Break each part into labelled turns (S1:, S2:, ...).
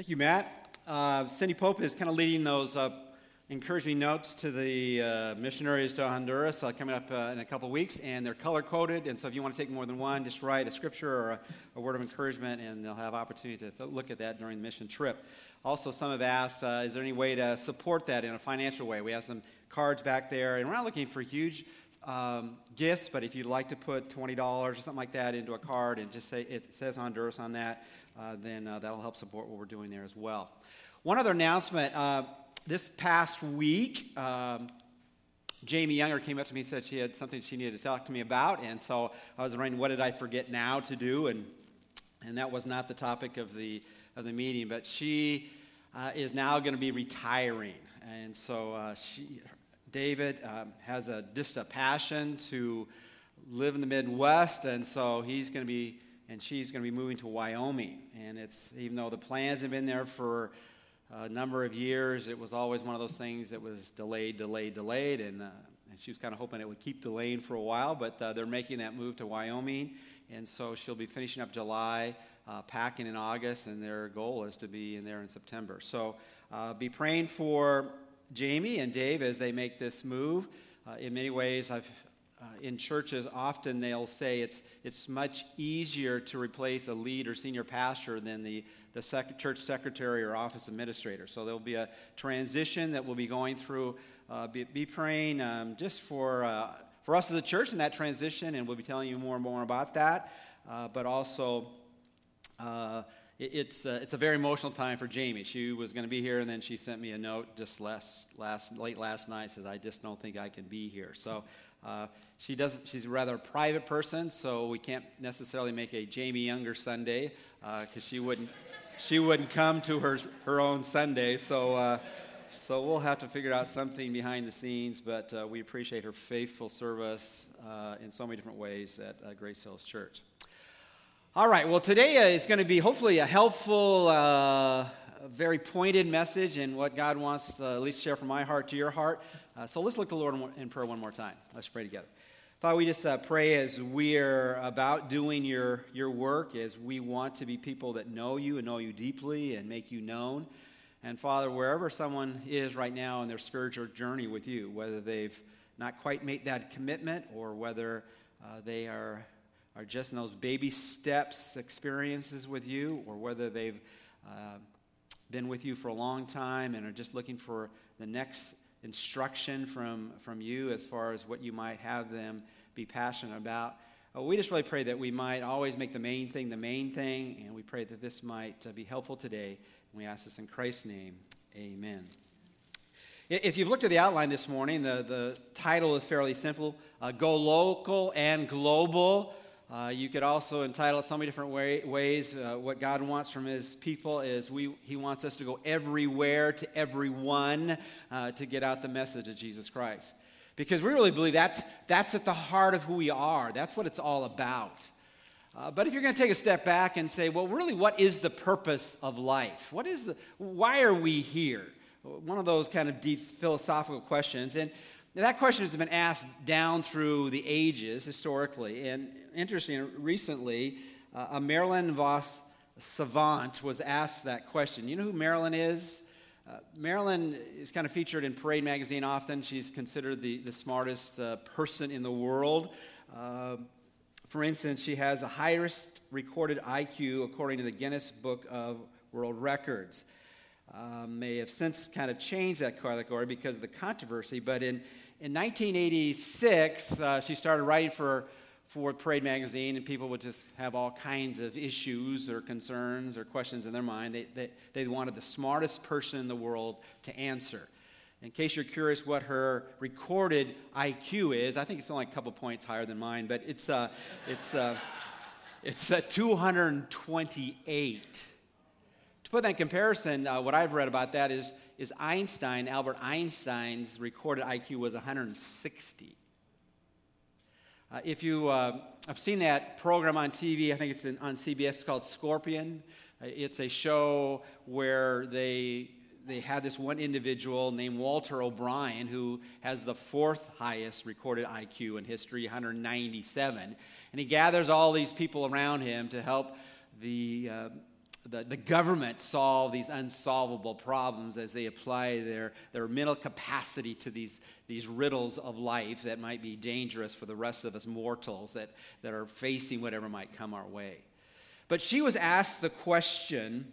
S1: Thank you, Matt. Uh, Cindy Pope is kind of leading those uh, encouraging notes to the uh, missionaries to Honduras uh, coming up uh, in a couple weeks, and they're color coded. And so, if you want to take more than one, just write a scripture or a, a word of encouragement, and they'll have opportunity to look at that during the mission trip. Also, some have asked, uh, is there any way to support that in a financial way? We have some cards back there, and we're not looking for huge um, gifts, but if you'd like to put $20 or something like that into a card and just say it says Honduras on that, then uh, that'll help support what we're doing there as well. One other announcement uh, this past week, um, Jamie Younger came up to me and said she had something she needed to talk to me about, and so I was wondering what did I forget now to do, and, and that was not the topic of the, of the meeting, but she uh, is now going to be retiring, and so uh, she, David um, has a, just a passion to live in the Midwest, and so he's going to be, and she's going to be moving to Wyoming. And it's, even though the plans have been there for a number of years, it was always one of those things that was delayed, delayed, delayed, and, uh, and she was kind of hoping it would keep delaying for a while, but uh, they're making that move to Wyoming, and so she'll be finishing up July, uh, packing in August, and their goal is to be in there in September. So uh, be praying for Jamie and Dave as they make this move. Uh, in many ways, I've uh, in churches, often they'll say it's, it's much easier to replace a lead or senior pastor than the, the sec- church secretary or office administrator. So there'll be a transition that we'll be going through. Uh, be, be, praying um, just for, uh, for us as a church in that transition, and we'll be telling you more and more about that. Uh, but also, uh, it's, uh, it's a very emotional time for Jamie. She was going to be here, and then she sent me a note just last, last, late last night. Says, I just don't think I can be here. So uh, she does, she's a rather private person, so we can't necessarily make a Jamie Younger Sunday because uh, she, wouldn't, she wouldn't come to her, her own Sunday. So, uh, so we'll have to figure out something behind the scenes, but uh, we appreciate her faithful service uh, in so many different ways at Grace Hills Church. All right, well, today uh, is going to be hopefully a helpful, uh, very pointed message and what God wants to at least share from my heart to your heart. Uh, so let's look to the Lord in prayer one more time. Let's pray together. Father, we just uh, pray as we're about doing your, your work, as we want to be people that know you and know you deeply and make you known. And Father, wherever someone is right now in their spiritual journey with you, whether they've not quite made that commitment or whether uh, they are are just in those baby steps experiences with you, or whether they've uh, been with you for a long time and are just looking for the next instruction from, from you as far as what you might have them be passionate about. Uh, we just really pray that we might always make the main thing the main thing, and we pray that this might uh, be helpful today. And we ask this in Christ's name. Amen. If you've looked at the outline this morning, the, the title is fairly simple uh, Go Local and Global. Uh, you could also entitle it so many different way, ways. Uh, what God wants from His people is we, He wants us to go everywhere to everyone uh, to get out the message of Jesus Christ. Because we really believe that's, that's at the heart of who we are, that's what it's all about. Uh, but if you're going to take a step back and say, well, really, what is the purpose of life? What is the, why are we here? One of those kind of deep philosophical questions. And now, that question has been asked down through the ages historically. And interesting, recently, uh, a Marilyn Vos savant was asked that question. You know who Marilyn is? Uh, Marilyn is kind of featured in Parade magazine often. She's considered the, the smartest uh, person in the world. Uh, for instance, she has the highest recorded IQ according to the Guinness Book of World Records. Uh, may have since kind of changed that category because of the controversy, but in in 1986, uh, she started writing for, for Parade magazine, and people would just have all kinds of issues or concerns or questions in their mind. They, they, they wanted the smartest person in the world to answer. In case you're curious what her recorded IQ is, I think it's only a couple points higher than mine, but it's, uh, it's, uh, it's uh, 228. To put that in comparison, uh, what I've read about that is is Einstein, Albert Einstein's recorded IQ was 160. Uh, if you uh, have seen that program on TV, I think it's in, on CBS, it's called Scorpion. Uh, it's a show where they they had this one individual named Walter O'Brien who has the fourth highest recorded IQ in history, 197. And he gathers all these people around him to help the uh, the, the government solve these unsolvable problems as they apply their, their mental capacity to these, these riddles of life that might be dangerous for the rest of us mortals that, that are facing whatever might come our way. But she was asked the question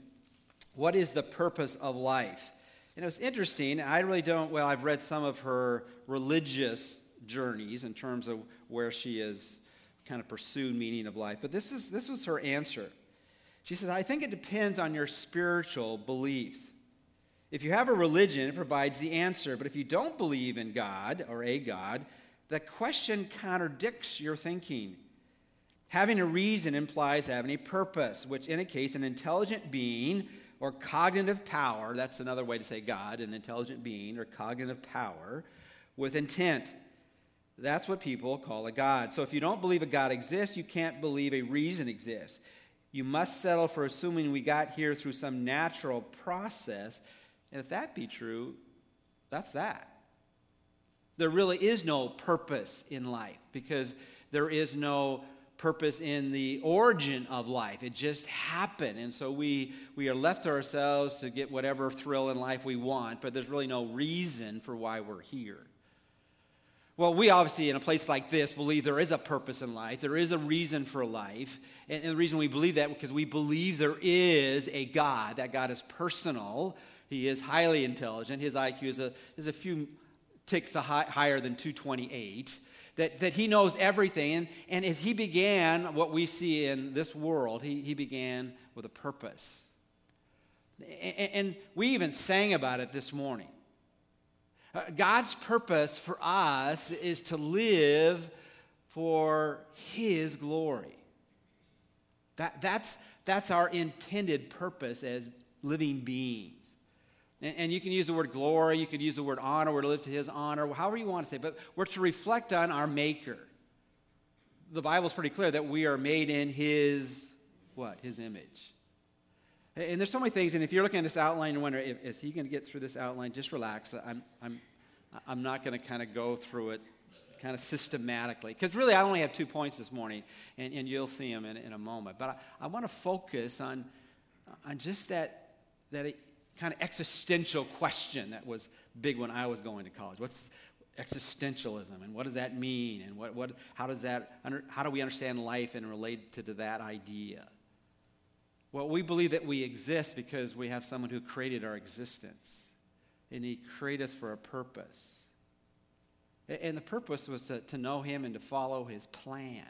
S1: what is the purpose of life? And it was interesting. I really don't, well, I've read some of her religious journeys in terms of where she has kind of pursued meaning of life. But this, is, this was her answer. She says, I think it depends on your spiritual beliefs. If you have a religion, it provides the answer. But if you don't believe in God or a God, the question contradicts your thinking. Having a reason implies having a purpose, which indicates an intelligent being or cognitive power. That's another way to say God, an intelligent being or cognitive power with intent. That's what people call a God. So if you don't believe a God exists, you can't believe a reason exists. You must settle for assuming we got here through some natural process. And if that be true, that's that. There really is no purpose in life because there is no purpose in the origin of life. It just happened. And so we, we are left to ourselves to get whatever thrill in life we want, but there's really no reason for why we're here. Well, we obviously, in a place like this, believe there is a purpose in life. There is a reason for life. And, the reason we believe that because we believe there is a God. That God is personal. He is highly intelligent. His IQ is a, is a few ticks a high, higher than 228. That, that he knows everything. And, and as he began what we see in this world, he, he began with a purpose. And, and we even sang about it this morning. Uh, God's purpose for us is to live for His glory. That, that's, that's our intended purpose as living beings. And, and, you can use the word glory, you can use the word honor, we're to live to His honor, however you want to say, it, but we're to reflect on our Maker. The Bible's pretty clear that we are made in His, what? His image. And there's so many things, and if you're looking at this outline and wonder, is he going to get through this outline? Just relax. I'm, I'm, I'm not going to kind of go through it kind of systematically. Because really, I only have two points this morning, and, and you'll see them in, in a moment. But I, I want to focus on, on just that, that kind of existential question that was big when I was going to college. What's existentialism, and what does that mean? And what, what, how, does that, how do we understand life and relate to, to that idea? Well, we believe that we exist because we have someone who created our existence. And he created us for a purpose. And the purpose was to, to know him and to follow his plan.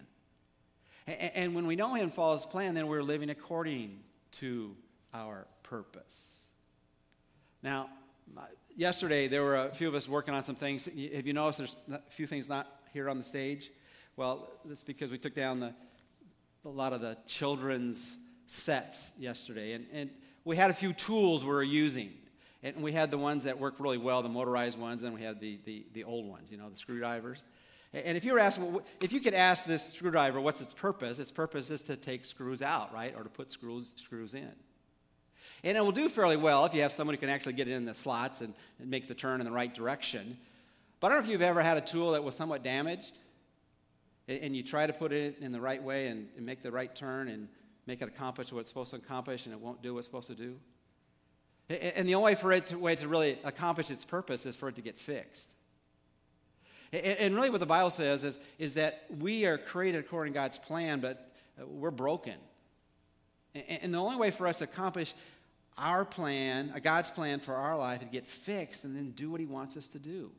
S1: And, when we know him and follow his plan, then we're living according to our purpose. Now, uh, yesterday there were a few of us working on some things. Have you noticed there's a few things not here on the stage? Well, that's because we took down the, a lot of the children's sets yesterday. And, and we had a few tools we were using. And we had the ones that worked really well, the motorized ones, and then we had the, the, the old ones, you know, the screwdrivers. And if you were asked, if you could ask this screwdriver what's its purpose, its purpose is to take screws out, right, or to put screws, screws in. And it will do fairly well if you have someone who can actually get it in the slots and, and make the turn in the right direction. But I don't know if you've ever had a tool that was somewhat damaged, and, and you try to put it in the right way and, and make the right turn and make it accomplish what it's supposed to accomplish, and it won't do what it's supposed to do. And the only way for it to, way to really accomplish its purpose is for it to get fixed. And really, what the Bible says is, is that we are created according to God's plan, but uh, we're broken. And the only way for us to accomplish our plan, uh, God's plan for our life, to get fixed and then do what He wants us to do.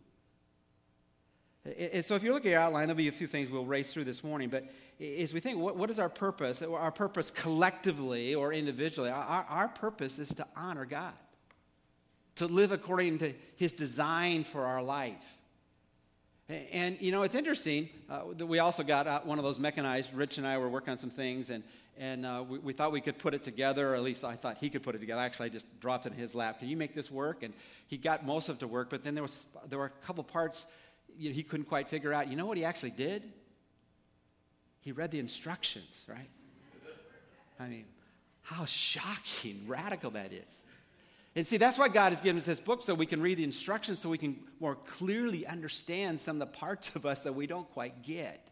S1: And so, if you look at your outline, there'll be a few things we'll race through this morning. But as we think, what, what is our purpose? Our purpose collectively or individually, our, our purpose is to honor God, to live according to His design for our life. And, you know, it's interesting uh, that we also got uh, one of those mechanized. Rich and I were working on some things, and, and uh, we, we, thought we could put it together, or at least I thought he could put it together. Actually, I just dropped it in his lap. Can you make this work? And he got most of it to work, but then there, was, there were a couple parts you know, he couldn't quite figure out. You know what he actually did? He read the instructions, right? I mean, how shocking, radical that is. And see, that's why God has given us this book so we can read the instructions so we can more clearly understand some of the parts of us that we don't quite get.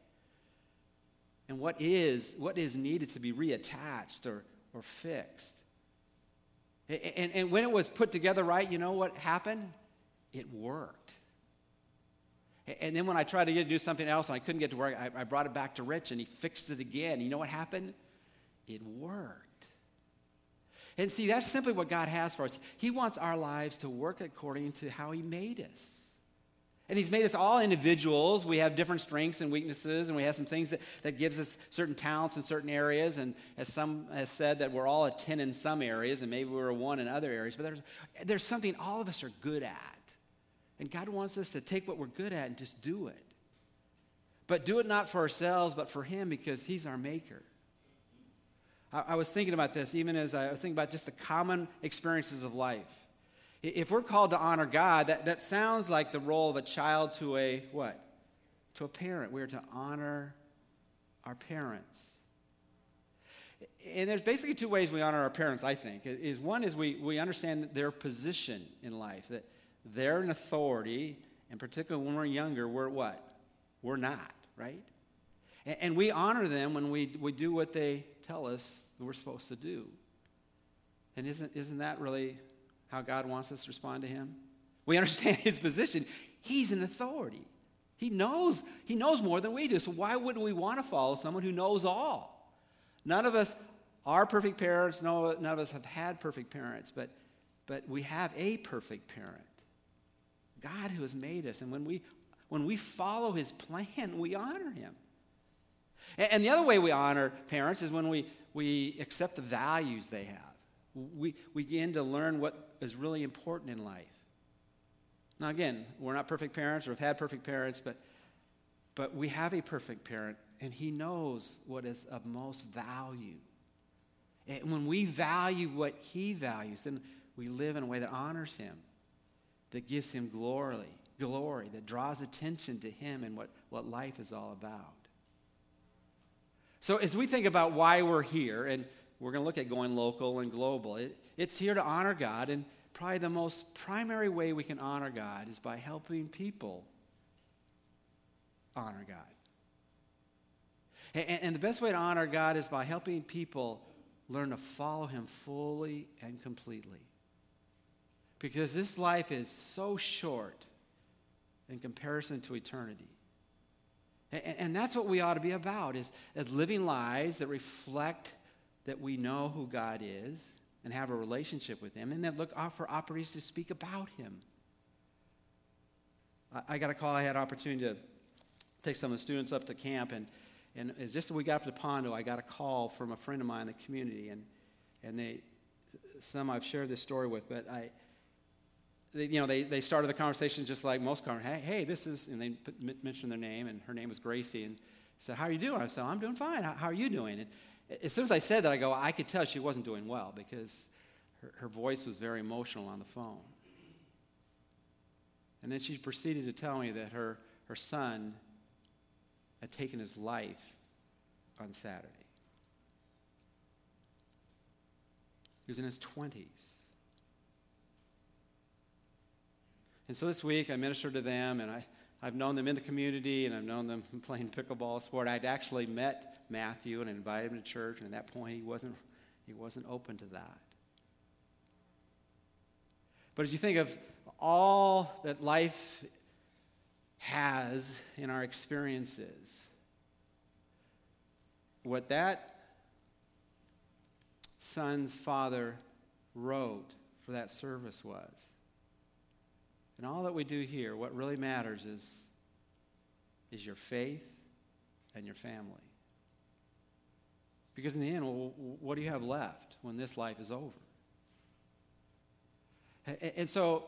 S1: And what is, what is needed to be reattached or, or fixed. And, and when it was put together right, you know what happened? It worked. And then when I tried to get to do something else and I couldn't get to work, I, I brought it back to Rich and he fixed it again. You know what happened? It worked. And see, that's simply what God has for us. He wants our lives to work according to how He made us. And he's made us all individuals. We have different strengths and weaknesses, and we have some things that, that gives us certain talents in certain areas. And as some has said, that we're all a 10 in some areas, and maybe we're a 1 in other areas. But there's, there's something all of us are good at. And God wants us to take what we're good at and just do it. But do it not for ourselves, but for Him, because He's our maker. I, I was thinking about this, even as I was thinking about just the common experiences of life. If we're called to honor God, that, that sounds like the role of a child to a what? To a parent. We're to honor our parents. And there's basically two ways we honor our parents, I think. Is one is we, we understand their position in life, that they're an authority, and particularly when we're younger, we're what? We're not, right? And, and we honor them when we, we do what they tell us we're supposed to do. And isn't, isn't that really how God wants us to respond to him? We understand his position. He's an authority. He knows, he knows more than we do. So why wouldn't we want to follow someone who knows all? None of us are perfect parents. No, none of us have had perfect parents, but, but we have a perfect parent. God who has made us. And when we, when we follow his plan, we honor him. And, and the other way we honor parents is when we, we accept the values they have. We, we begin to learn what is really important in life. Now, again, we're not perfect parents or have had perfect parents, but, but we have a perfect parent, and he knows what is of most value. And when we value what he values, then we live in a way that honors him, that gives him glory, glory, that draws attention to him and what, what life is all about. So, as we think about why we're here, and we're going to look at going local and global, it, it's here to honor God, and probably the most primary way we can honor God is by helping people honor God. And, and the best way to honor God is by helping people learn to follow Him fully and completely. Because this life is so short in comparison to eternity. And, and that's what we ought to be about, is, is living lives that reflect that we know who God is and have a relationship with Him, and that look for opportunities to speak about Him. I, I got a call, I had an opportunity to take some of the students up to camp, and, and it's just as we got up to Pondo, I got a call from a friend of mine in the community, and, and they, some I've shared this story with, but I, they, you know, they, they started the conversation just like most conversations. Hey, hey, this is, and they put, mentioned their name, and her name was Gracie, and said, how are you doing? I said, I'm doing fine. How, how are you doing? And as soon as I said that, I go, I could tell she wasn't doing well because her, her voice was very emotional on the phone. And then she proceeded to tell me that her, her son had taken his life on Saturday. He was in his 20s. And so this week I ministered to them, and I, I've known them in the community, and I've known them playing pickleball sport. I'd actually met Matthew and invited him to church, and at that point he wasn't, he wasn't open to that. But as you think of all that life has in our experiences, what that son's father wrote for that service was. And all that we do here, what really matters is, is your faith and your family. Because in the end, well, what do you have left when this life is over? And so,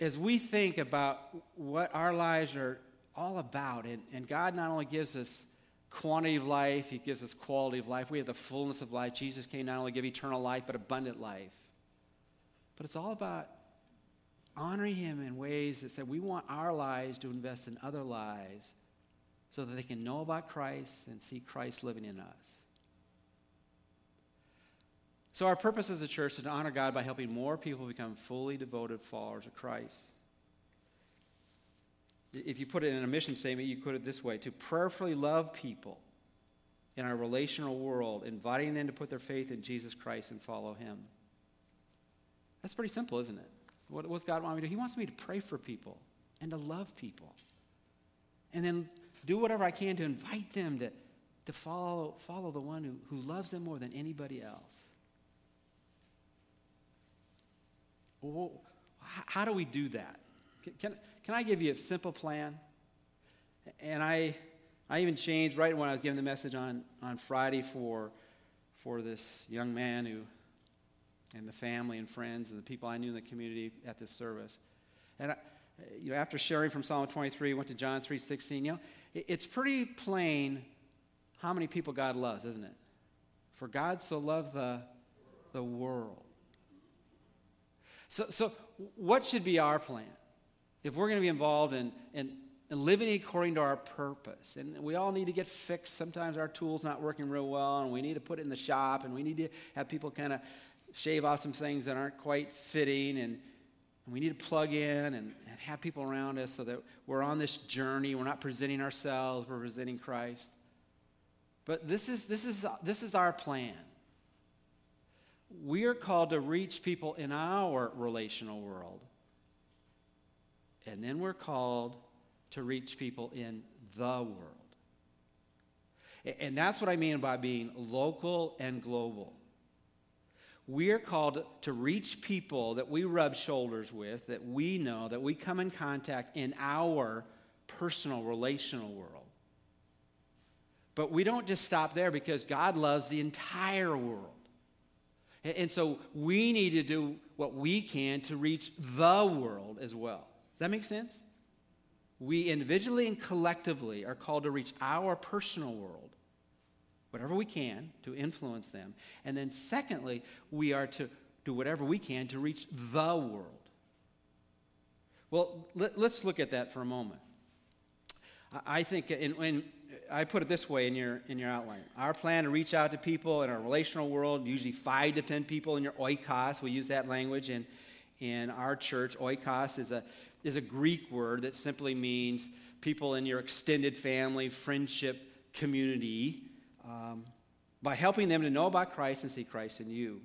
S1: as we think about what our lives are all about, and, and God not only gives us quantity of life, He gives us quality of life. We have the fullness of life. Jesus came not only give eternal life, but abundant life. But it's all about honoring Him in ways that say we want our lives to invest in other lives so that they can know about Christ and see Christ living in us. So, our purpose as a church is to honor God by helping more people become fully devoted followers of Christ. If you put it in a mission statement, you put it this way to prayerfully love people in our relational world, inviting them to put their faith in Jesus Christ and follow Him. That's pretty simple, isn't it? What, what's God want me to do? He wants me to pray for people and to love people. And then do whatever I can to invite them to, to follow, follow the one who, who loves them more than anybody else. Well, how do we do that? Can, can I give you a simple plan? And I, I even changed right when I was giving the message on, on Friday for, for this young man who, and the family and friends and the people I knew in the community at this service. And I, you know, after sharing from Psalm 23, went to John 3.16, you know, it, it's pretty plain how many people God loves, isn't it? For God so loved the, the world. So, so what should be our plan? If we're going to be involved in, in, in living according to our purpose, and we all need to get fixed. Sometimes our tool's not working real well, and we need to put it in the shop, and we need to have people kind of shave off some things that aren't quite fitting, and, and we need to plug in and, and have people around us so that we're on this journey. We're not presenting ourselves, we're presenting Christ. But this is, this is, this is our plan. We are called to reach people in our relational world. And then we're called to reach people in the world. And that's what I mean by being local and global. We are called to reach people that we rub shoulders with, that we know, that we come in contact in our personal, relational world. But we don't just stop there because God loves the entire world. And so we need to do what we can to reach the world as well. Does that make sense? We individually and collectively are called to reach our personal world, whatever we can to influence them. And then, secondly, we are to do whatever we can to reach the world. Well, let, us look at that for a moment. I think, and, I put it this way in your, in your outline. Our plan to reach out to people in our relational world, usually five to ten people in your oikos, we use that language in, in our church. Oikos is a, is a Greek word that simply means people in your extended family, friendship, community, um, by helping them to know about Christ and see Christ in you.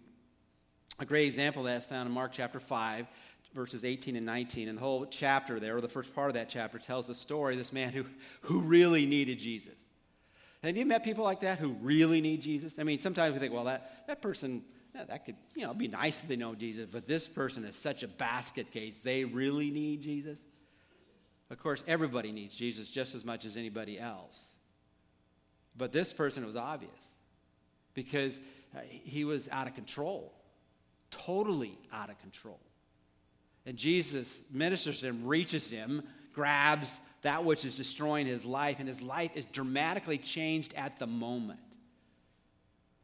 S1: A great example of that is found in Mark chapter 5, verses 18 and 19. And the whole chapter there, or the first part of that chapter, tells the story of this man who, who really needed Jesus. Have you met people like that who really need Jesus? I mean, sometimes we think, well, that, that person yeah, that could, you know, be nice if they know Jesus, but this person is such a basket case. They really need Jesus. Of course, everybody needs Jesus just as much as anybody else. But this person it was obvious because uh, he was out of control, totally out of control. And Jesus ministers to him, reaches him, grabs that which is destroying his life, and his life is dramatically changed at the moment.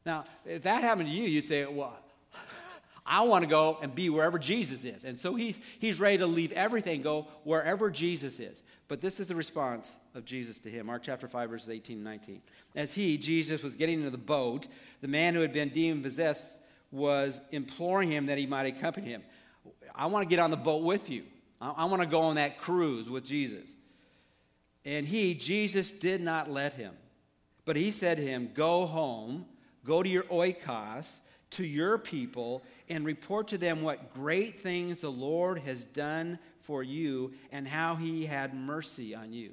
S1: Now, if that happened to you, you'd say, well, I want to go and be wherever Jesus is. And so he's, he's ready to leave everything, go wherever Jesus is. But this is the response of Jesus to him. Mark chapter 5, verses 18 and 19. As he, Jesus, was getting into the boat, the man who had been demon possessed was imploring him that he might accompany him. I want to get on the boat with you. I, I want to go on that cruise with Jesus. And he, Jesus, did not let him. But he said to him, Go home Go to your oikos, to your people, and report to them what great things the Lord has done for you and how he had mercy on you.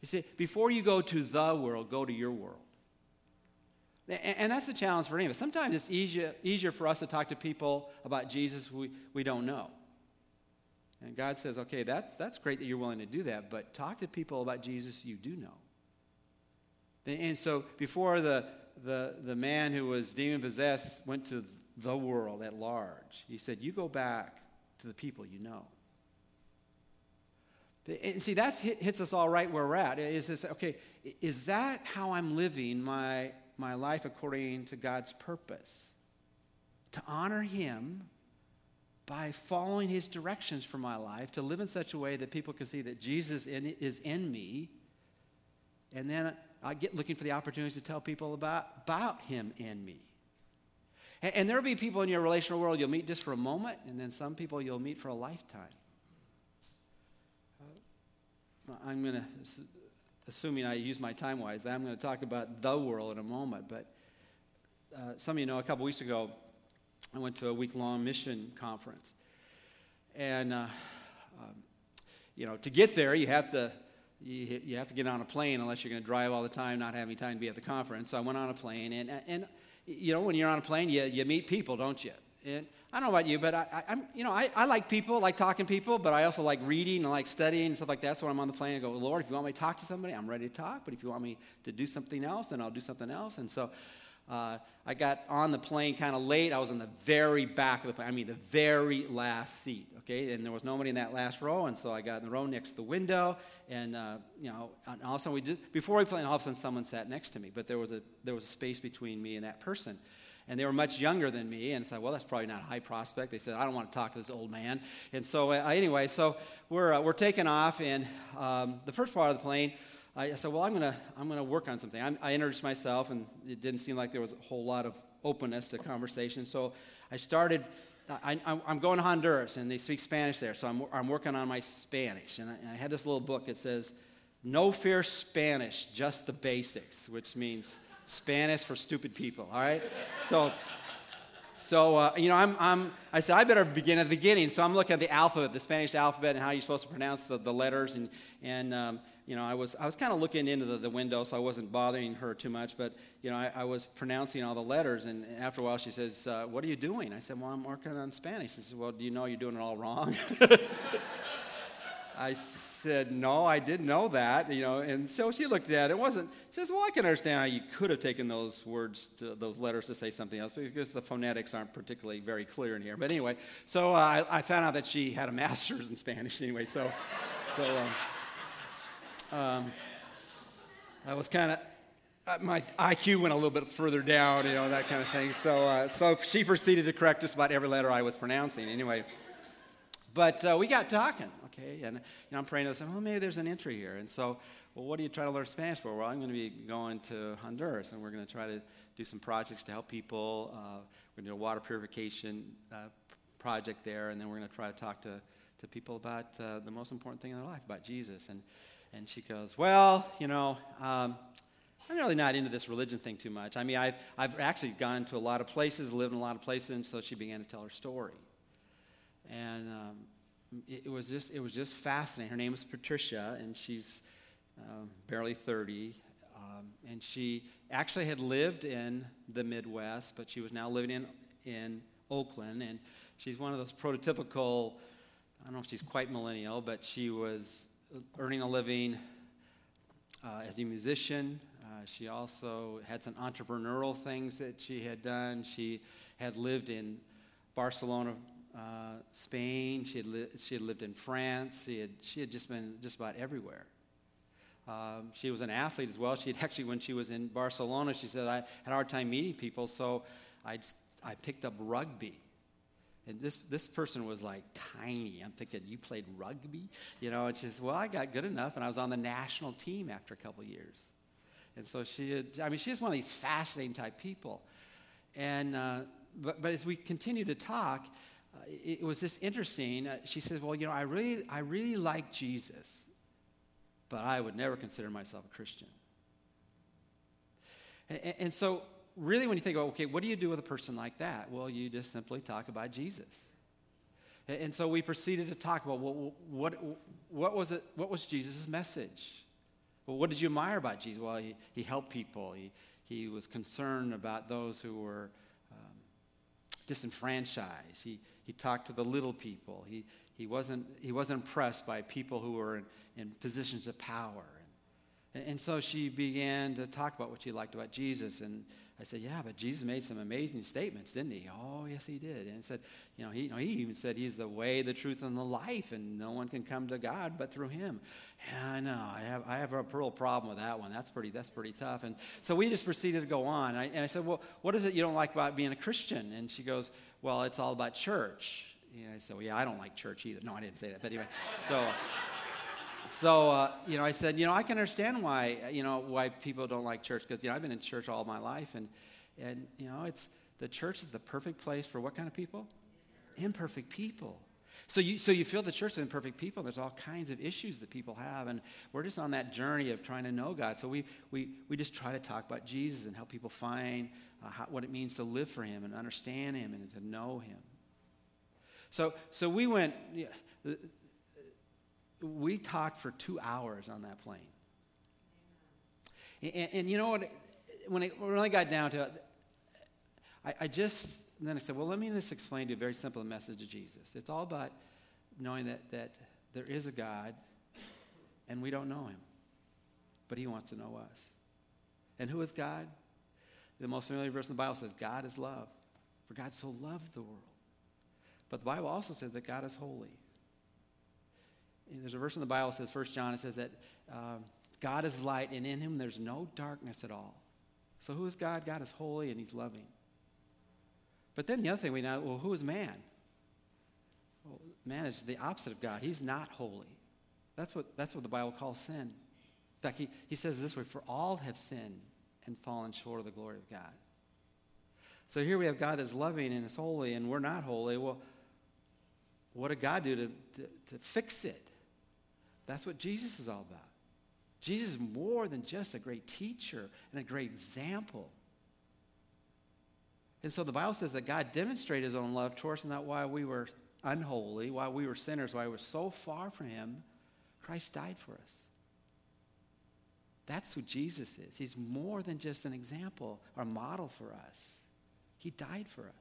S1: You see, before you go to the world, go to your world. And, that's the challenge for any of us. Sometimes it's easier, easier for us to talk to people about Jesus we, we don't know. And God says, okay, that's, that's great that you're willing to do that, but talk to people about Jesus you do know. And so before the, the, the man who was demon possessed went to the world at large. He said, You go back to the people you know. And see, that hits us all right where we're at. Is this, okay, is that how I'm living my, my life according to God's purpose? To honor Him by following His directions for my life, to live in such a way that people can see that Jesus in, is in me, and then I get looking for the opportunities to tell people about, about him and me. And, and there'll be people in your relational world you'll meet just for a moment, and then some people you'll meet for a lifetime. Uh, I'm going to, assuming I use my time wisely, I'm going to talk about the world in a moment. But uh, some of you know a couple weeks ago, I went to a week long mission conference. And, uh, um, you know, to get there, you have to. You, you have to get on a plane unless you're going to drive all the time, not having time to be at the conference. So I went on a plane, and, and you know, when you're on a plane, you, you meet people, don't you? And I don't know about you, but I, am you know, I, I like people, like talking to people, but I also like reading and like studying and stuff like that. So when I'm on the plane, I go, Lord, if you want me to talk to somebody, I'm ready to talk. But if you want me to do something else, then I'll do something else. And so uh, I got on the plane kind of late. I was in the very back of the plane. I mean, the very last seat. Okay, and there was nobody in that last row, and so I got in the row next to the window. And uh, you know, and all of a sudden we just before we played, all of a sudden someone sat next to me, but there was a there was a space between me and that person and they were much younger than me. And I said, well, that's probably not a high prospect. They said, I don't want to talk to this old man. And so, uh, anyway, so we're, uh, we're taking off, and um, the first part of the plane, I, said, well, I'm going to I'm gonna work on something. I'm, I introduced myself, and it didn't seem like there was a whole lot of openness to conversation. So I started. I, am going to Honduras, and they speak Spanish there, so I'm, I'm working on my Spanish. And I, and I had this little book. It says, No Fear Spanish, Just the Basics, which means Spanish for stupid people, all right? So, so uh, you know, I'm, I'm, I said, I better begin at the beginning. So I'm looking at the alphabet, the Spanish alphabet, and how you're supposed to pronounce the, the letters. And, and um, you know, I was, I was kind of looking into the, the window, so I wasn't bothering her too much. But, you know, I, I was pronouncing all the letters. And after a while, she says, uh, What are you doing? I said, Well, I'm working on Spanish. She says, Well, do you know you're doing it all wrong? I said, No, I didn't know that, you know. And so she looked at it. It wasn't, she says, Well, I can understand how you could have taken those words, to, those letters to say something else because the phonetics aren't particularly very clear in here. But anyway, so uh, I, I, found out that she had a master's in Spanish anyway. So, so um, um, I was kind of, uh, my IQ went a little bit further down, you know, that kind of thing. So, uh, so she proceeded to correct just about every letter I was pronouncing anyway. But uh, we got talking okay? And you know, I'm praying to myself, well, maybe there's an entry here. And so, well, what are you trying to learn Spanish for? Well, I'm going to be going to Honduras, and we're going to try to do some projects to help people. Uh, we're going to do a water purification uh, project there, and then we're going to try to talk to, to people about uh, the most important thing in their life, about Jesus. And, and she goes, well, you know, um, I'm really not into this religion thing too much. I mean, I've, I've actually gone to a lot of places, lived in a lot of places, and so she began to tell her story. And um, it was just it was just fascinating. Her name is Patricia, and she's um, barely 30, um, and she actually had lived in the Midwest, but she was now living in in Oakland, and she's one of those prototypical. I don't know if she's quite millennial, but she was earning a living uh, as a musician. Uh, she also had some entrepreneurial things that she had done. She had lived in Barcelona, uh, Spain. She had, li- she had lived in France. She had, she had just been just about everywhere. Um, she was an athlete as well. She had actually, when she was in Barcelona, she said, I had a hard time meeting people, so i I picked up rugby. And this, this person was like tiny. I'm thinking, you played rugby? You know, and she says, well, I got good enough, and I was on the national team after a couple years. And so she had, I mean, she's one of these fascinating type people. And, uh, but, but as we continue to talk, uh, it was just interesting. Uh, she says, Well, you know, I really, I really like Jesus, but I would never consider myself a Christian. And, and so, really, when you think about, okay, what do you do with a person like that? Well, you just simply talk about Jesus. And, so we proceeded to talk about what, what, was it, what was Jesus' message? Well, what did you admire about Jesus? Well, he, he helped people. He, he was concerned about those who were um, disenfranchised. He, he talked to the little people. He, he, wasn't, he wasn't impressed by people who were in, in positions of power. And, and so she began to talk about what she liked about Jesus. And I said, Yeah, but Jesus made some amazing statements, didn't he? Oh, yes, he did. And said, You know, he, you know, he even said he's the way, the truth, and the life, and no one can come to God but through him. And I know, I have, I have a real problem with that one. That's pretty, that's pretty tough. And so we just proceeded to go on. And I, and I said, Well, what is it you don't like about being a Christian? And she goes, well, it's all about church. And I said, well, yeah, I don't like church either. No, I didn't say that. But anyway, so, so uh, you know, I said, you know, I can understand why, you know, why people don't like church because, you know, I've been in church all my life. And, and, you know, it's, the church is the perfect place for what kind of people? Imperfect people. So you, so you feel the church is imperfect people. There's all kinds of issues that people have. And we're just on that journey of trying to know God. So we, we, we just try to talk about Jesus and help people find uh, how, what it means to live for him and understand him and to know him. So, so we went, we talked for two hours on that plane. And, and you know what? When it really got down to it, I, I just then I said, well, let me just explain to you a very simple message of Jesus. It's all about knowing that, that there is a God and we don't know him, but he wants to know us. And who is God? The most familiar verse in the Bible says, God is love. For God so loved the world. But the Bible also says that God is holy. There's a verse in the Bible that says, 1 John, it says that um, God is light, and in him there's no darkness at all. So who is God? God is holy and he's loving. But then the other thing we know, well, who is man? Well, man is the opposite of God. He's not holy. That's what, that's what the Bible calls sin. In fact, he, he says this way For all have sinned and fallen short of the glory of God. So here we have God that's loving and is holy, and we're not holy. Well, what did God do to, to, to fix it? That's what Jesus is all about. Jesus is more than just a great teacher and a great example. And so the Bible says that God demonstrated his own love towards us, and that while we were unholy, while we were sinners, while we were so far from him, Christ died for us. That's who Jesus is. He's more than just an example or model for us. He died for us.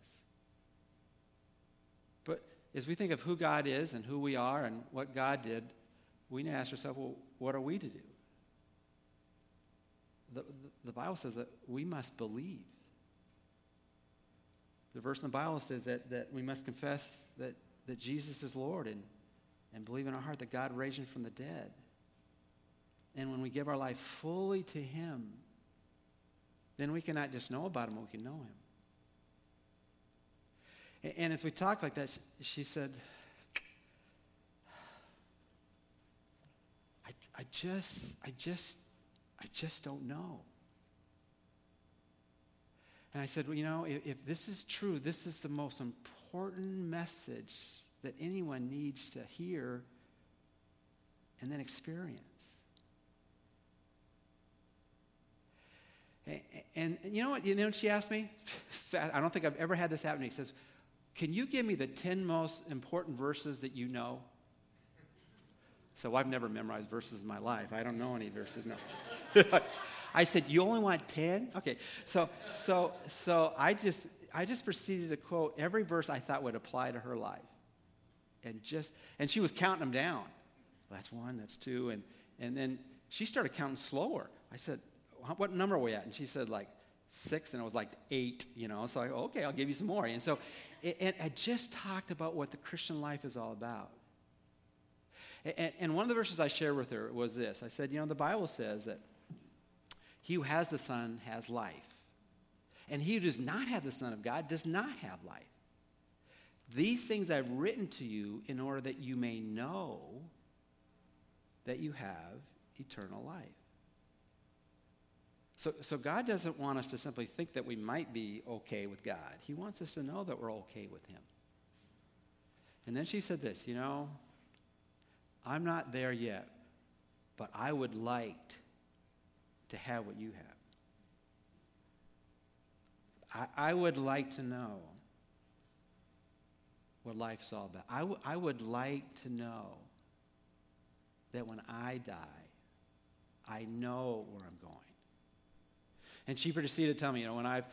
S1: But as we think of who God is and who we are and what God did, we need to ask ourselves, well, what are we to do? The, the, Bible says that we must believe. The verse in the Bible says that, that we must confess that, that Jesus is Lord and, and believe in our heart that God raised him from the dead. And when we give our life fully to him, then we cannot just know about him, we can know him. And, as we talked like that, she, said, I, just, I just, I just don't know. And I said, well, you know, if, if this is true, this is the most important message that anyone needs to hear and then experience. And, and, you know what? You know what she asked me? I don't think I've ever had this happen. He says, "Can you give me the ten most important verses that you know?" So I've never memorized verses in my life. I don't know any verses. No. I said, "You only want 10? Okay. So so so I just I just proceeded to quote every verse I thought would apply to her life. And just and she was counting them down. Well, that's one, that's two, and and then she started counting slower. I said, "What number are we at?" And she said, "Like six, and it was like eight, you know. So I okay, I'll give you some more. And so, and I just talked about what the Christian life is all about. And, and one of the verses I shared with her was this I said, you know, the Bible says that he who has the Son has life. And he who does not have the Son of God does not have life. These things I've written to you in order that you may know that you have eternal life. So, so God doesn't want us to simply think that we might be okay with God. He wants us to know that we're okay with Him. And then she said this, you know, I'm not there yet, but I would like to have what you have. I, I would like to know what life's all about. I, w- I would like to know that when I die, I know where I'm going. And she proceeded to tell me, you know, when I've,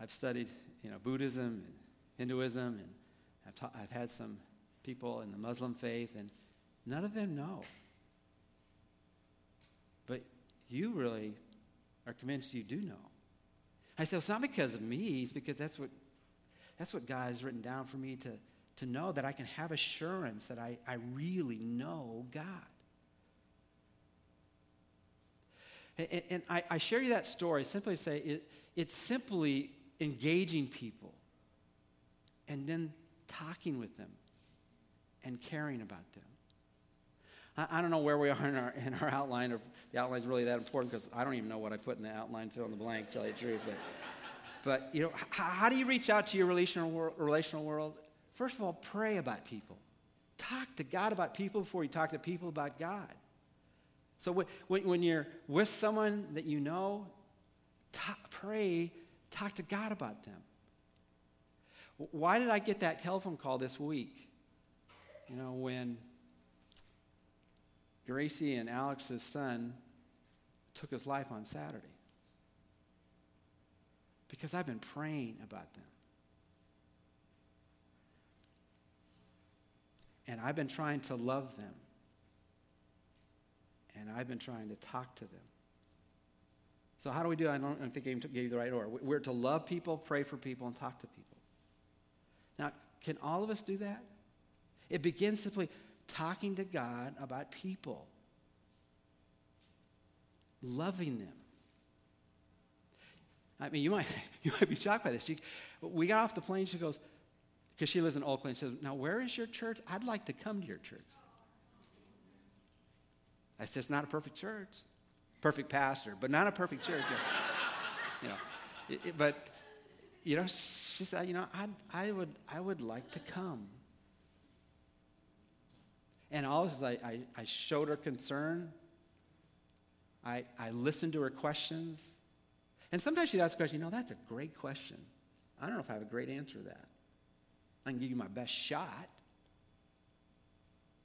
S1: I've studied, you know, Buddhism and Hinduism, and I've, ta- I've had some people in the Muslim faith, and none of them know. But you really are convinced you do know. I said, well, it's not because of me, it's because that's what, that's what God has written down for me to, to know that I can have assurance that I, I really know God. And, and I, I, share you that story simply to say it, it's simply engaging people and then talking with them and caring about them. I, I don't know where we are in our, in our outline, or the outline is really that important because I don't even know what I put in the outline, fill in the blank, tell you the truth. But, but you know, how, how do you reach out to your relational, relational world? First of all, pray about people. talk to God about people before you talk to people about God. So when, when you're with someone that you know, pray, talk to God about them. Why did I get that telephone call this week? You know, when Gracie and Alex's son took his life on Saturday. Because I've been praying about them. And I've been trying to love them. And I've been trying to talk to them. So, how do we do? I don't, I think I gave you the right order. We're to love people, pray for people, and talk to people. Now, can all of us do that? It begins simply talking to God about people, loving them. I mean, you might, you might be shocked by this. She, we got off the plane, she goes, because she lives in Oakland, she says, Now, where is your church? I'd like to come to your church. I said, It's not a perfect church. Perfect pastor, but not a perfect church. you know, it, it, but, you know, she said, You know, I, I, would, I would like to come. And all this is, I, I, I showed her concern. I, I listened to her questions. And sometimes she'd ask a question, you know, that's a great question. I don't know if I have a great answer to that. I can give you my best shot.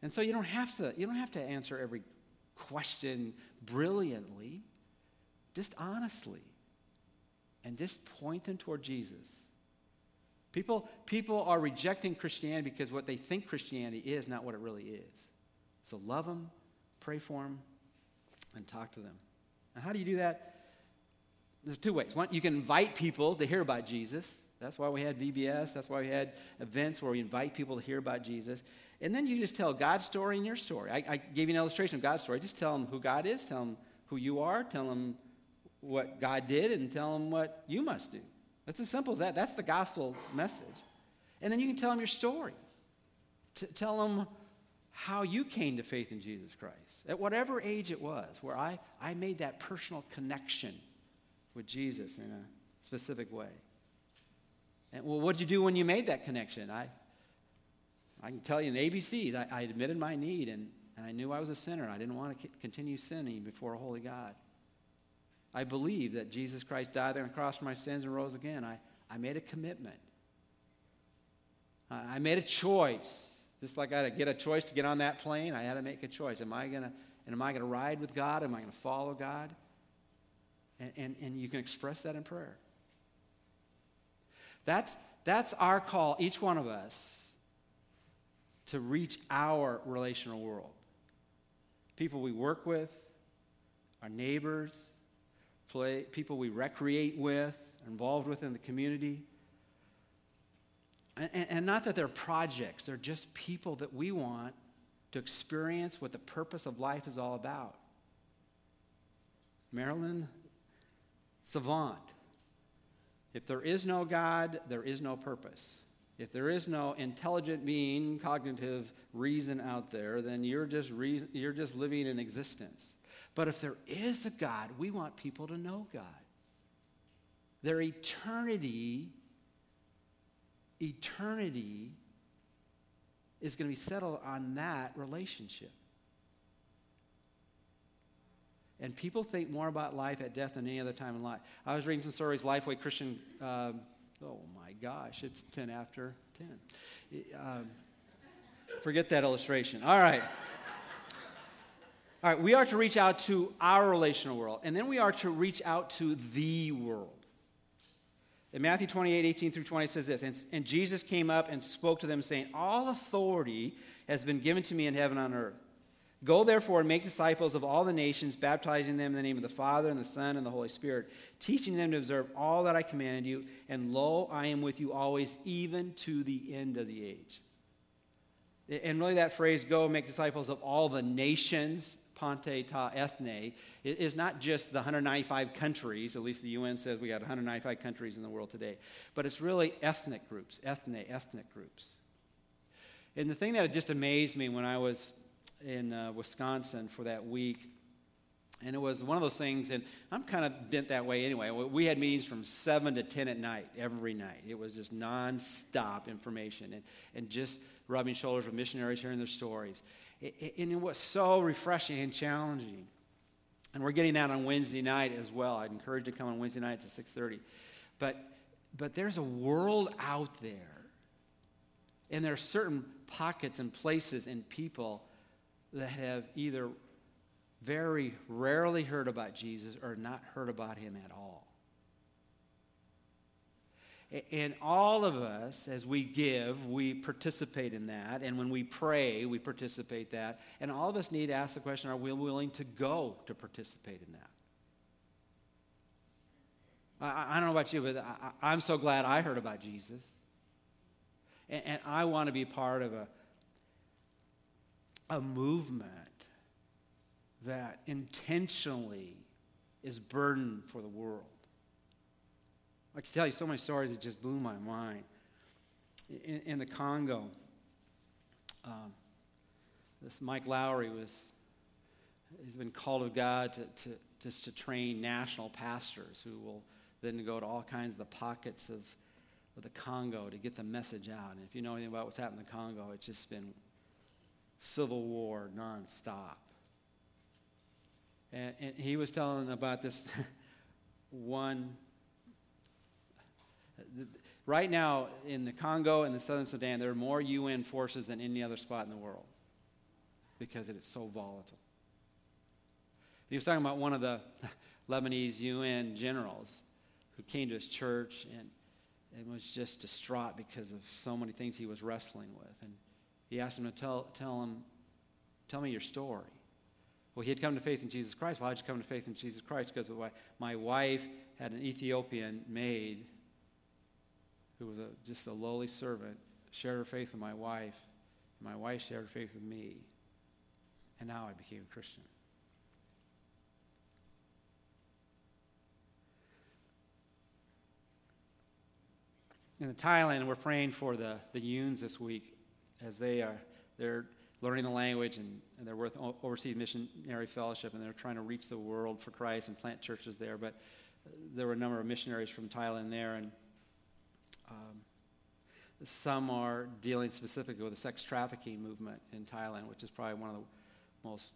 S1: And so you don't have to, you don't have to answer every question brilliantly, just honestly. And just point them toward Jesus. People, people are rejecting Christianity because what they think Christianity is not what it really is. So love them, pray for them, and talk to them. And how do you do that? There's two ways. One, you can invite people to hear about Jesus. That's why we had VBS. That's why we had events where we invite people to hear about Jesus. And then you just tell God's story and your story. I, I gave you an illustration of God's story. Just tell them who God is, tell them who you are, tell them what God did, and tell them what you must do. That's as simple as that. That's the gospel message. And then you can tell them your story. T- tell them how you came to faith in Jesus Christ. At whatever age it was, where I, I made that personal connection with Jesus in a specific way. And well, what did you do when you made that connection? I, I can tell you in ABCs, I, I admitted my need and, and I knew I was a sinner. I didn't want to continue sinning before a holy God. I believe that Jesus Christ died on the cross for my sins and rose again. I, I made a commitment. I, made a choice. Just like I had to get a choice to get on that plane, I had to make a choice. Am I going to and am I going to ride with God? Am I going to follow God? And, and, and you can express that in prayer. That's, that's our call, each one of us, to reach our relational world. People we work with, our neighbors, play, people we recreate with, involved with in the community. And, and, not that they're projects, they're just people that we want to experience what the purpose of life is all about. Marilyn Savant if there is no God, there is no purpose. If there is no intelligent being, cognitive reason out there, then you're just, re- you're just living in existence. But if there is a God, we want people to know God. Their eternity, eternity is going to be settled on that relationship. And people think more about life at death than any other time in life. I was reading some stories, Lifeway Christian, um, oh my gosh, it's 10 after 10. Um, forget that illustration. All right. All right, we are to reach out to our relational world, and then we are to reach out to the world. In Matthew 28, 18 through 20 says this, and, and Jesus came up and spoke to them, saying, All authority has been given to me in heaven and on earth. Go therefore and make disciples of all the nations, baptizing them in the name of the Father and the Son and the Holy Spirit, teaching them to observe all that I commanded you. And lo, I am with you always, even to the end of the age. And really, that phrase, go and make disciples of all the nations, pante ta ethne, is not just the 195 countries, at least the UN says we got 195 countries in the world today, but it's really ethnic groups, ethne, ethnic groups. And the thing that just amazed me when I was in uh, Wisconsin for that week And it was one of those things, and I'm kind of bent that way anyway. We had meetings from 7 to 10 at night, every night. It was just nonstop information and, and just rubbing shoulders with missionaries, hearing their stories. And it was so refreshing and challenging. And we're getting that on Wednesday night as well. I'd encourage you to come on Wednesday night to 6.30. But, but there's a world out there. And there are certain pockets and places and people that have either very rarely heard about Jesus or not heard about him at all. And all of us, as we give, we participate in that. And when we pray, we participate that. And all of us need to ask the question are we willing to go to participate in that? I, I don't know about you, but I, am so glad I heard about Jesus. And, and I want to be part of a, a movement that intentionally is burdened for the world. I can tell you so many stories that just blew my mind. In, in the Congo, um, this Mike Lowry was, he's been called of God to, to, just to train national pastors who will then go to all kinds of the pockets of, of the Congo to get the message out. And if you know anything about what's happened in the Congo, it's just been civil war nonstop. And, and he was telling about this one. Right now, in the Congo and the southern Sudan, there are more UN forces than any other spot in the world because it is so volatile. He was talking about one of the Lebanese UN generals who came to his church and, and was just distraught because of so many things he was wrestling with. And he asked him to tell, tell him, tell me your story. Well, he had come to faith in Jesus Christ. Why did you come to faith in Jesus Christ? Because my wife had an Ethiopian maid who was a, just a lowly servant, shared her faith with my wife. And My wife shared her faith with me. And now I became a Christian. In Thailand, we're praying for the, the Yuns this week as they are they're learning the language, and, and they're with Overseas Missionary Fellowship, and they're trying to reach the world for Christ and plant churches there. But there were a number of missionaries from Thailand there, and some are dealing specifically with the sex trafficking movement in Thailand, which is probably one of the most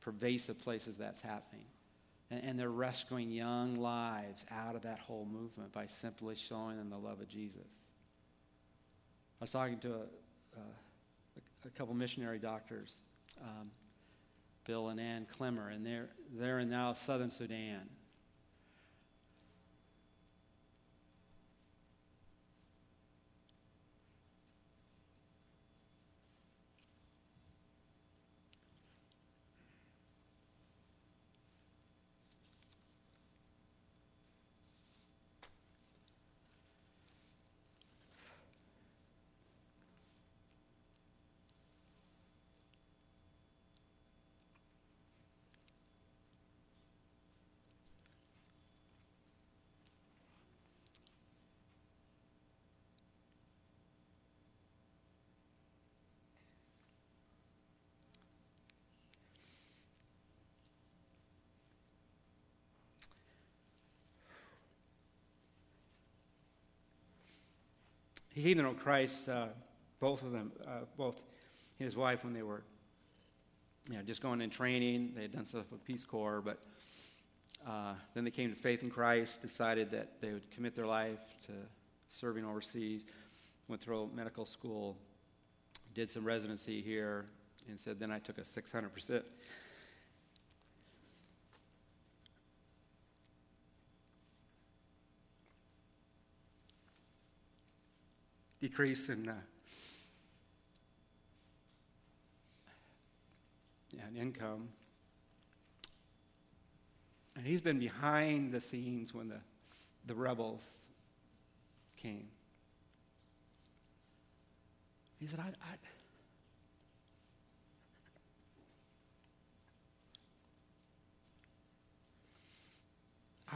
S1: pervasive places that's happening. And, and they're rescuing young lives out of that whole movement by simply showing them the love of Jesus. I was talking to a, uh, a couple missionary doctors, um, Bill and Ann Clemmer, and they're, they're in now southern Sudan. He came to know Christ, uh, both of them, uh, both his wife, when they were you know, just going in training. They had done stuff with Peace Corps, but uh, then they came to faith in Christ, decided that they would commit their life to serving overseas, went through medical school, did some residency here, and said, then I took a 600% decrease in, uh, in income. And he's been behind the scenes when the, the rebels came. He said, I, I,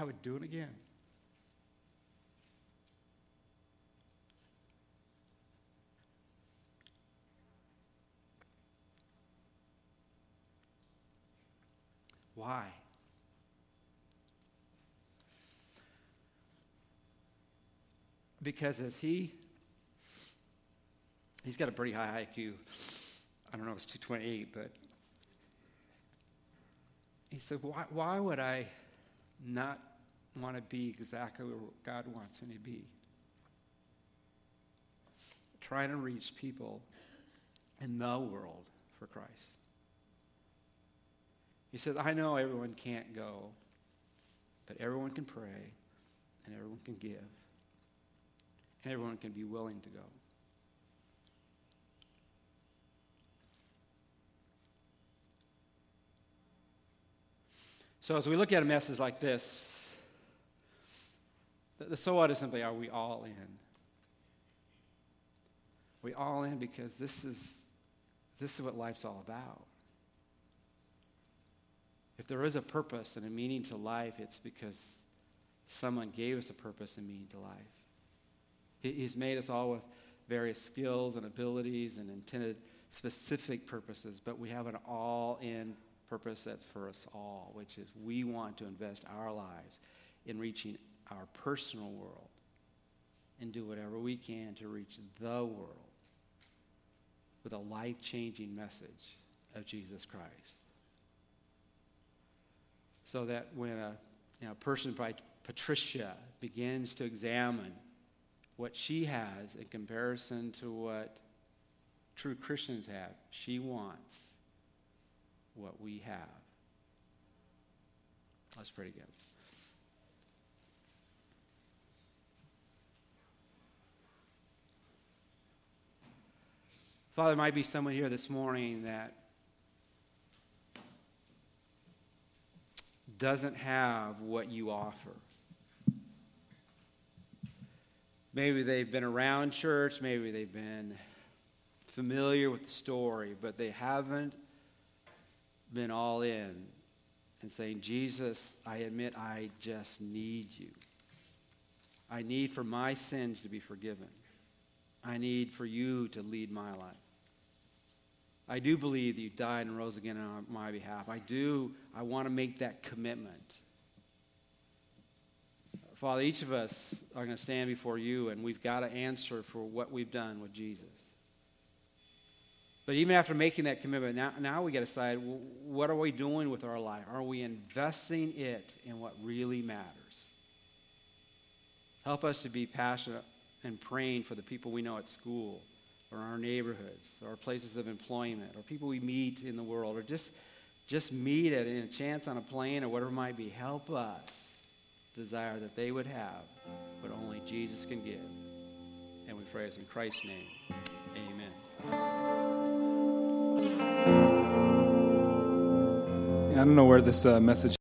S1: I would do it again. Why? Because as he, he's got a pretty high IQ. I don't know if it's 228, but he said, why, why would I not want to be exactly what God wants me to be? Trying to reach people in the world for Christ. He says, I know everyone can't go, but everyone can pray, and everyone can give, and everyone can be willing to go. So, as we look at a message like this, the, the so what is simply are we all in? we all in because this is, this is what life's all about. If there is a purpose and a meaning to life, it's because someone gave us a purpose and meaning to life. He's made us all with various skills and abilities and intended specific purposes, but we have an all in purpose that's for us all, which is we want to invest our lives in reaching our personal world and do whatever we can to reach the world with a life changing message of Jesus Christ. So that when a you know, person like Patricia begins to examine what she has in comparison to what true Christians have, she wants what we have. Let's pray together. Father, there might be someone here this morning that doesn't have what you offer. Maybe they've been around church, maybe they've been familiar with the story, but they haven't been all in and saying, Jesus, I admit I just need you. I need for my sins to be forgiven. I need for you to lead my life. I do believe that you died and rose again on my behalf. I do, I want to make that commitment. Father, each of us are going to stand before you, and we've got to answer for what we've done with Jesus. But even after making that commitment, now, now we got to decide what are we doing with our life? Are we investing it in what really matters? Help us to be passionate and praying for the people we know at school or our neighborhoods or places of employment or people we meet in the world or just, just meet at a chance on a plane or whatever it might be. Help us desire that they would have what only Jesus can give. And we pray this in Christ's name. Amen.
S2: I don't know where this uh, message